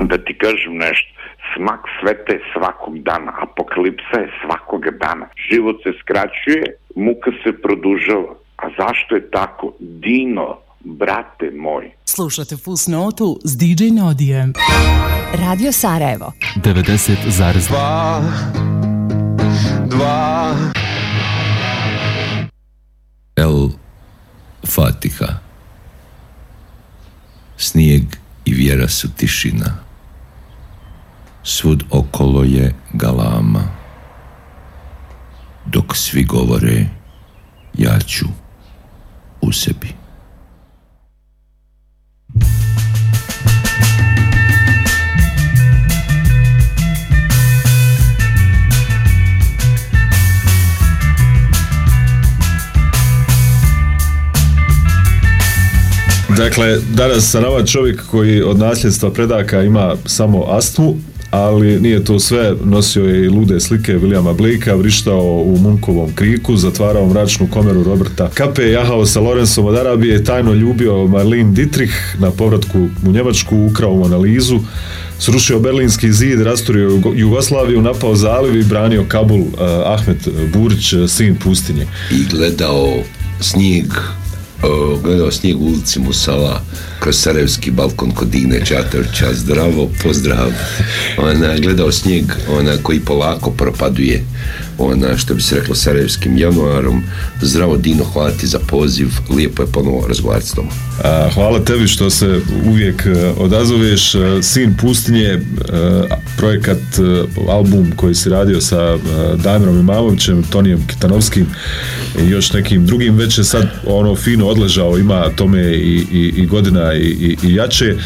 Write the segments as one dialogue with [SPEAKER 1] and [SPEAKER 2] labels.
[SPEAKER 1] da ti kažem nešto, smak svete svakog dana, apokalipsa je svakog dana. Život se skraćuje, muka se produžava. A zašto je tako? Dino, brate moj.
[SPEAKER 2] Slušate Fusnotu s DJ Nodijem.
[SPEAKER 3] Radio Sarajevo.
[SPEAKER 4] 90,2 2
[SPEAKER 5] El Fatiha Snijeg i vjera su tišina Svud okolo je galama. Dok svi govore Ja ću u sebi.
[SPEAKER 6] Dakle, danas sa nama čovjek koji od nasljedstva predaka ima samo astmu, ali nije to sve, nosio je i lude slike Williama Blakea, vrištao u Munkovom kriku, zatvarao mračnu komeru Roberta Kape, jahao sa Lorencom od Arabije, tajno ljubio Marlene Dietrich na povratku u Njemačku, ukrao mu analizu, srušio Berlinski zid, rasturio Jugoslaviju, napao zaliv i branio Kabul, uh, Ahmet Burić, sin pustinje.
[SPEAKER 5] I gledao snijeg gledao snijeg u ulici Musala kroz Sarajevski balkon kod Digne Čatorča, zdravo, pozdrav. Ona, gledao snijeg ona, koji polako propaduje ona, što bi se reklo Sarajevskim januarom. Zdravo Dino, hvala ti za poziv, lijepo je ponovo razgovarati s tobom.
[SPEAKER 6] Hvala tebi što se uvijek e, odazoveš. E, Sin pustinje, e, projekat, album koji si radio sa Dajmerom Imamovićem, Tonijem Kitanovskim i još nekim drugim, već je sad ono fino odležao, ima tome i, i, i godina i, i, jače,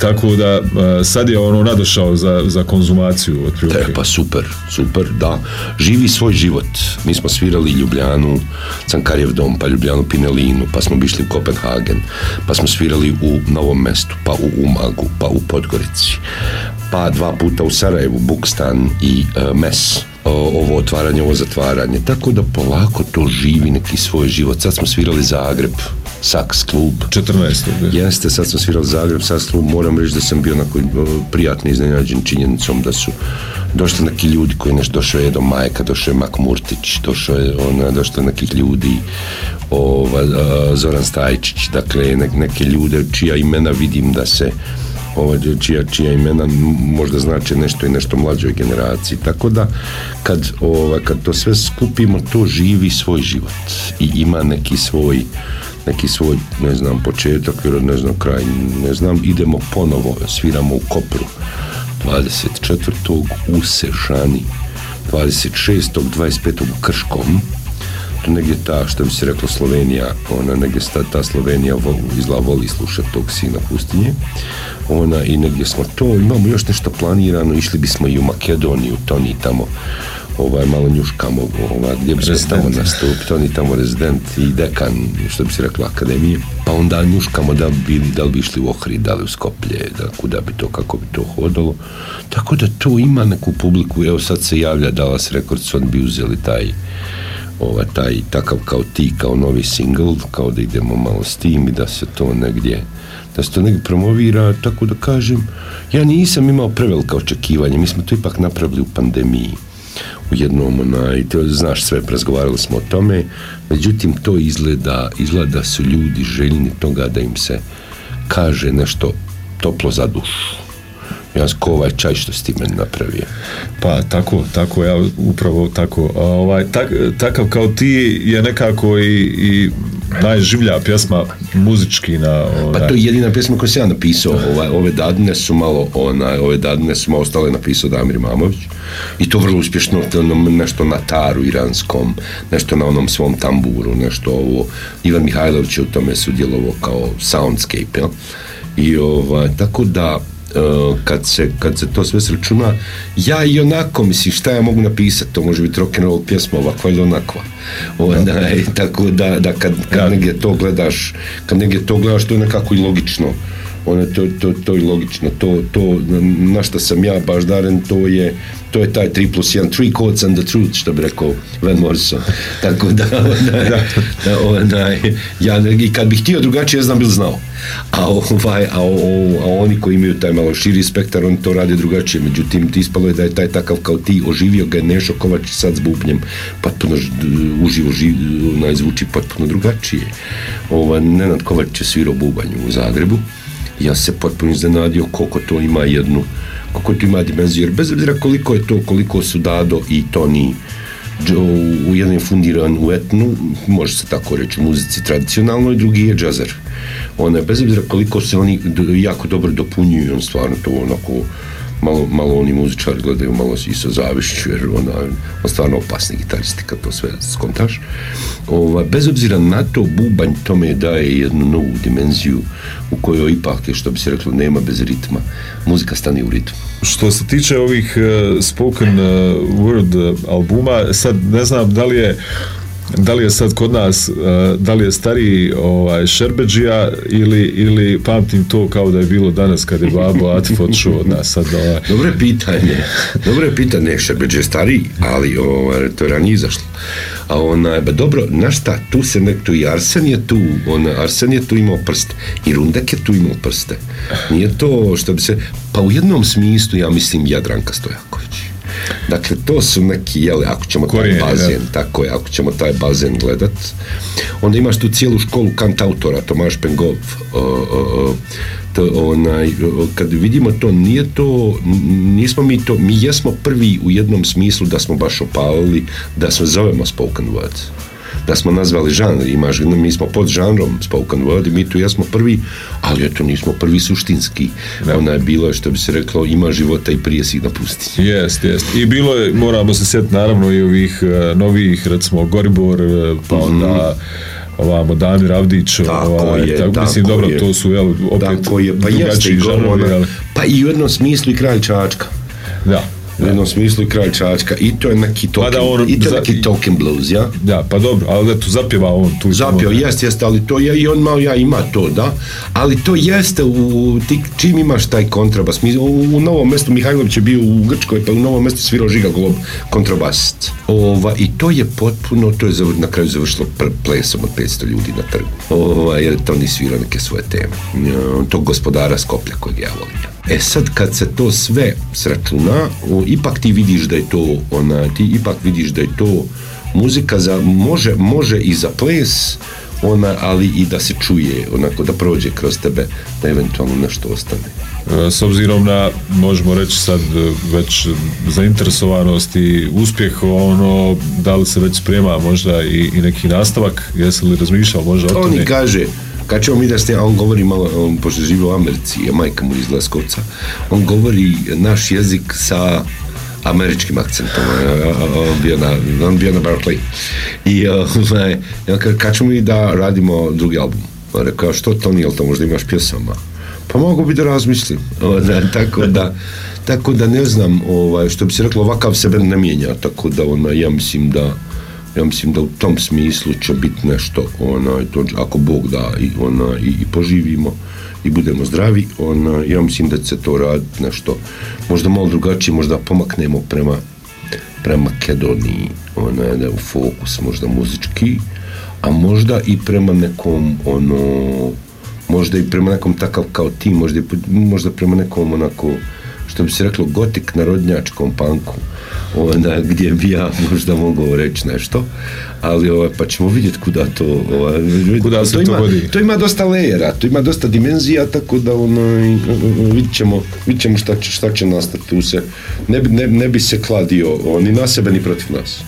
[SPEAKER 6] tako da sad je ono nadošao za, za konzumaciju.
[SPEAKER 5] E, pa super, super, da. Živi svoj život. Mi smo svirali Ljubljanu, Cankarjev dom, pa Ljubljanu Pinelinu, pa smo išli u Kopenhagen, pa smo svirali u Novom mestu, pa u Umagu, pa u Podgorici, pa dva puta u Sarajevu, Bukstan i uh, Mes ovo otvaranje, ovo zatvaranje. Tako da polako to živi neki svoj život. Sad smo svirali Zagreb, Saks klub.
[SPEAKER 6] 14.
[SPEAKER 5] Jeste, sad smo svirali Zagreb, Saks klub. Moram reći da sam bio onako prijatno iznenađen činjenicom da su došli neki ljudi koji nešto došao je Edo Majka, došao je Mak Murtić, došao je ona, došlo nekih ljudi ova, Zoran Stajčić, dakle neke ljude čija imena vidim da se ovaj, čija, čija imena možda znači nešto i nešto mlađoj generaciji. Tako da kad, ovaj, kad to sve skupimo, to živi svoj život i ima neki svoj neki svoj, ne znam, početak ili ne znam, kraj, ne znam, idemo ponovo, sviramo u Kopru 24. u Sežani 26. 25. u Krškom to negdje ta, što bi se reklo Slovenija, ona negdje ta, ta Slovenija izla voli slušati tog sina pustinje ona i negdje smo to, imamo još nešto planirano, išli bismo i u Makedoniju, Toni tamo ovaj, malo njuškamo, ovaj, gdje bi tamo nastupiti, oni tamo rezident i dekan, što bi se reklo, akademije, pa onda njuškamo da bi, da li bi išli u Ohrid, da li u Skoplje, da, kuda bi to, kako bi to hodalo. Tako da to ima neku publiku, evo sad se javlja Dallas Records, oni bi uzeli taj ovaj, taj, takav kao ti, kao novi single, kao da idemo malo s tim i da se to negdje da se to negdje promovira, tako da kažem, ja nisam imao prevelika očekivanja, mi smo to ipak napravili u pandemiji u jednom onaj, to znaš sve, razgovarali smo o tome, međutim to izgleda, izgleda su ljudi željni toga da im se kaže nešto toplo za dušu. Ja ko ovaj čaj što si ti meni napravio.
[SPEAKER 6] Pa tako, tako, ja upravo tako. ovaj, tak, takav kao ti je nekako i, i najživlja pjesma muzički na...
[SPEAKER 5] Pa to je jedina pjesma koju sam ja napisao. Ovaj, ove dadne su malo, onaj, ove dadne su malo ostale napisao Damir Mamović. I to vrlo uspješno, nešto na taru iranskom, nešto na onom svom tamburu, nešto ovo. Ivan Mihajlović je u tome sudjelovao kao soundscape, I ovaj, tako da kad se, kad se to sve sračuna, ja i onako, mislim, šta ja mogu napisati, to može biti rock'n'roll pjesma ovakva ili onakva. tako da, da kad, kad negdje to gledaš, kad negdje to gledaš, to je nekako i logično ono, to, to, to je logično, to, to na što sam ja baš daren, to je, to je taj 3 plus 1, three chords and the truth, što bi rekao Van Morrison. Tako da, onaj, da, onaj, ja, i kad bih htio drugačije, ja znam bil znao. A, ovaj, a, a, oni koji imaju taj malo širi spektar, oni to rade drugačije. Međutim, ti ispalo je da je taj takav kao ti, oživio ga je Nešo Kovač sad s bubnjem, potpuno uživo živ, onaj, zvuči potpuno drugačije. Ova, Nenad Kovač je svirao bubanju u Zagrebu. Ja se potpuno iznenadio koliko to ima jednu koliko to ima dimenziju, jer bez obzira koliko je to, koliko su Dado i Toni u jedan fundiran u etnu, može se tako reći, u muzici tradicionalnoj, drugi je džazer. Ona, bez obzira koliko se oni jako dobro dopunjuju, on stvarno to onako malo, malo oni muzičari gledaju malo i sa zavišću jer ona, on stvarno opasni gitaristi kad to sve skontaš. Ova, bez obzira na to, bubanj tome daje jednu novu dimenziju u kojoj ipak je, što bi se reklo, nema bez ritma. Muzika stane u ritmu.
[SPEAKER 6] Što se tiče ovih uh, spoken uh, word albuma, sad ne znam da li je da li je sad kod nas, uh, da li je stariji ovaj, Šerbeđija ili, ili pamtim to kao da je bilo danas kad je babo Atif odšao od nas. Sad, ovaj.
[SPEAKER 5] Dobro je pitanje, dobro je pitanje, Šerbeđija je stariji, ali ovaj, to je ranije izašlo. A ona, ba dobro, na šta, tu se nek, tu i Arsen je tu, ona, Arsen je tu imao prste, i Rundek je tu imao prste. Nije to što bi se, pa u jednom smislu ja mislim Jadranka Stojaković. Dakle, to su neki, jeli, ako ćemo taj bazen, tako je, ako ćemo taj bazen gledat, onda imaš tu cijelu školu kantautora, Tomaš Pengov, to, onaj, kad vidimo to, nije to, nismo mi to, mi jesmo prvi u jednom smislu da smo baš opalili, da se zovemo spoken word da smo nazvali žanr, imaš, mi smo pod žanrom spoken word i mi tu jesmo prvi, ali eto nismo prvi suštinski. Da. Ona je bilo, što bi se reklo, ima života i prije si napusti.
[SPEAKER 6] Jest, jest. I bilo je, moramo se sjetiti naravno i ovih uh, novih, recimo Goribor, uh, pa mhm. onda ovamo Damir Avdić
[SPEAKER 5] tako ovaj, je, tako,
[SPEAKER 6] mislim dobro je. to su jel, opet
[SPEAKER 5] tako je, pa jeste i žanovi, pa i u jednom smislu i kralj Čačka
[SPEAKER 6] da
[SPEAKER 5] u jednom smislu i kralj Čačka i to je neki token, pa on, i to je neki token blues, ja?
[SPEAKER 6] Da, pa dobro, ali eto, zapjeva on tu.
[SPEAKER 5] Zapio, jest, jest, ali to je, i on malo ja ima to, da, ali to jeste, u, ti, čim imaš taj kontrabas, mi, u, u novom mjestu Mihajlović je bio u Grčkoj, pa u novom mjestu svirao Žiga Glob, kontrabasist. Ova, I to je potpuno, to je na kraju završilo plesom od 500 ljudi na trgu. Ova, jer to ni svirao neke svoje teme. Tog gospodara Skoplja kojeg ja volim. E sad kad se to sve sračuna, ipak ti vidiš da je to ona, ti ipak vidiš da je to muzika za, može, može i za ples, ona, ali i da se čuje, onako da prođe kroz tebe, da eventualno nešto ostane.
[SPEAKER 6] E, s obzirom na, možemo reći sad, već zainteresovanost i uspjeh, ono, da li se već sprema možda i, i neki nastavak, jesi li razmišljao možda o tome?
[SPEAKER 5] On kaže, kad ćemo mi da ste, on govori malo, on, pošto živi u Americi, je majka mu iz Leskovca, on govori naš jezik sa američkim akcentom, on bio na, on bio na Berkeley. I ovaj, kad ćemo mi da radimo drugi album? On rekao, što to nije, to možda imaš pjesama? Pa mogu bi da razmislim. tako da, tako da ne znam, ovaj, što bi se reklo, ovakav sebe ne mijenja, tako da ona, ja mislim da ja mislim da u tom smislu će biti nešto onaj, to, ako Bog da i, ona, i, i poživimo i budemo zdravi, ona, ja mislim da će se to raditi nešto možda malo drugačije, možda pomaknemo prema prema Makedoniji, ona, ne, u fokus možda muzički, a možda i prema nekom ono, možda i prema nekom takav kao ti, možda, možda prema nekom onako što bi se reklo gotik narodnjačkom panku onda, gdje bi ja možda mogao reći nešto, ali ovaj, pa ćemo vidjeti kuda to ovaj,
[SPEAKER 6] kuda
[SPEAKER 5] to, ima, to ima dosta lejera, to ima dosta dimenzija, tako da ono, vidit ćemo, vidit ćemo šta, će, šta će nastati tu se, ne, ne, ne bi se kladio ni na sebe ni protiv nas.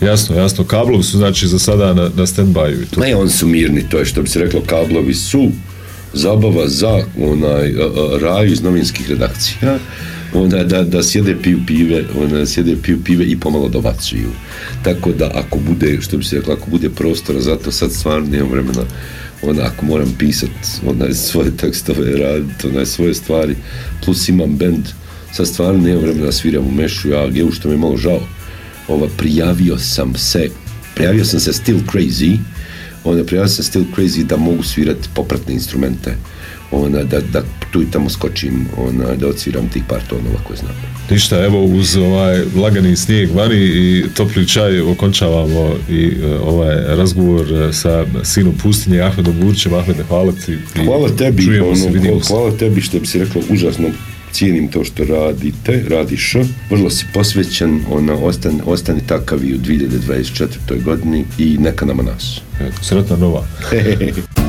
[SPEAKER 6] Jasno, jasno. Kablovi su znači za sada na, na stand-by.
[SPEAKER 5] Ne, oni su mirni, to je što bi se reklo, kablovi su zabava za onaj raj iz novinskih redakcija onda da, da sjede piju pive, onda sjede piju pive i pomalo dobacuju. Tako da ako bude, što bi se rekla, ako bude prostora za to, sad stvarno nemam vremena, onda ako moram pisat onda svoje tekstove, raditi onda svoje stvari, plus imam bend, sad stvarno nemam vremena da sviram u mešu, ja geu što mi je malo žao. Ova, prijavio sam se, prijavio sam se Still Crazy, onda prijavio sam Still Crazy da mogu svirati popratne instrumente ona, da, da tu i tamo skočim, ona, da odsviram tih par tonova koje znam.
[SPEAKER 6] Ništa, evo uz ovaj lagani snijeg vani i topli čaj okončavamo i e, ovaj razgovor e, sa sinom pustinje Ahmedom Burćem. Ahmede, hvala ti.
[SPEAKER 5] Hvala tebi,
[SPEAKER 6] čujemo se,
[SPEAKER 5] ono,
[SPEAKER 6] se.
[SPEAKER 5] hvala tebi što bi si rekla užasno cijenim to što radite, radiš, vrlo si posvećen, ona, ostani, ostani takav i u 2024. godini i neka nama nas.
[SPEAKER 6] Sretna nova.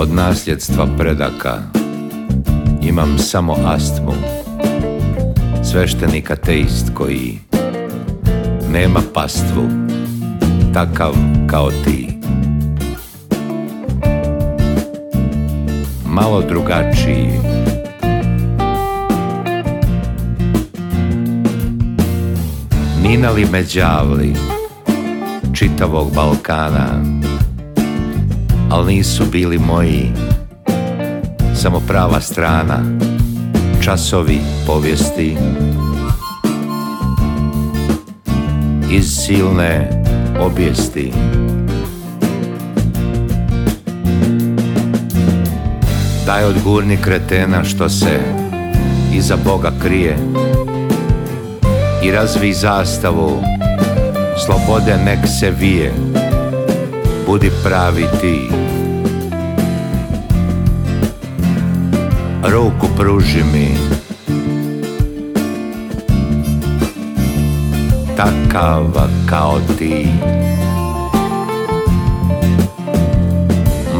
[SPEAKER 7] Od nasljedstva predaka. Imam samo astmu Sveštenik ateist koji nema pastvu Takav kao ti. Malo drugačiji. Ninali me đavli čitavog Balkana al nisu bili moji. Samo prava strana Časovi povijesti. Iz silne obijesti. Daj odgurni kretena što se Iza Boga krije. I razvi zastavu Slobode nek se vije budi pravi ti. Ruku pruži mi. Takav kao ti.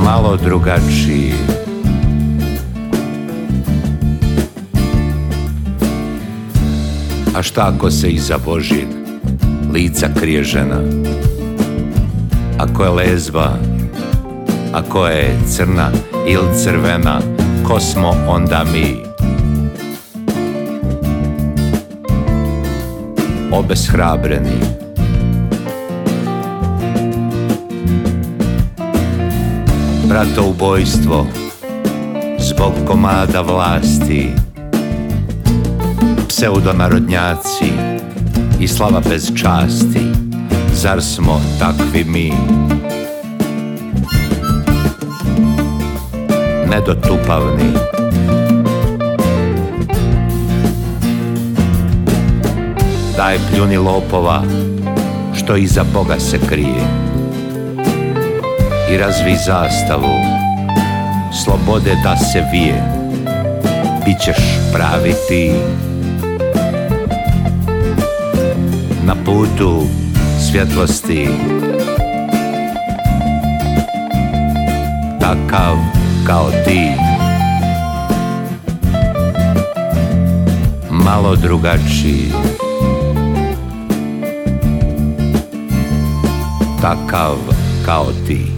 [SPEAKER 7] Malo drugačiji. A šta ako se iza Božjeg lica krije žena ako je lezba, ako je crna ili crvena, ko smo onda mi? Obeshrabreni. Brato ubojstvo zbog komada vlasti pseudonarodnjaci i slava bez časti Zar smo takvi mi? Nedotupavni. Daj pljuni lopova Što iza Boga se krije. I razvi zastavu Slobode da se vije. Bićeš pravi ti. Na putu svjetlosti. Takav kao ti. Malo drugačiji. Takav kao ti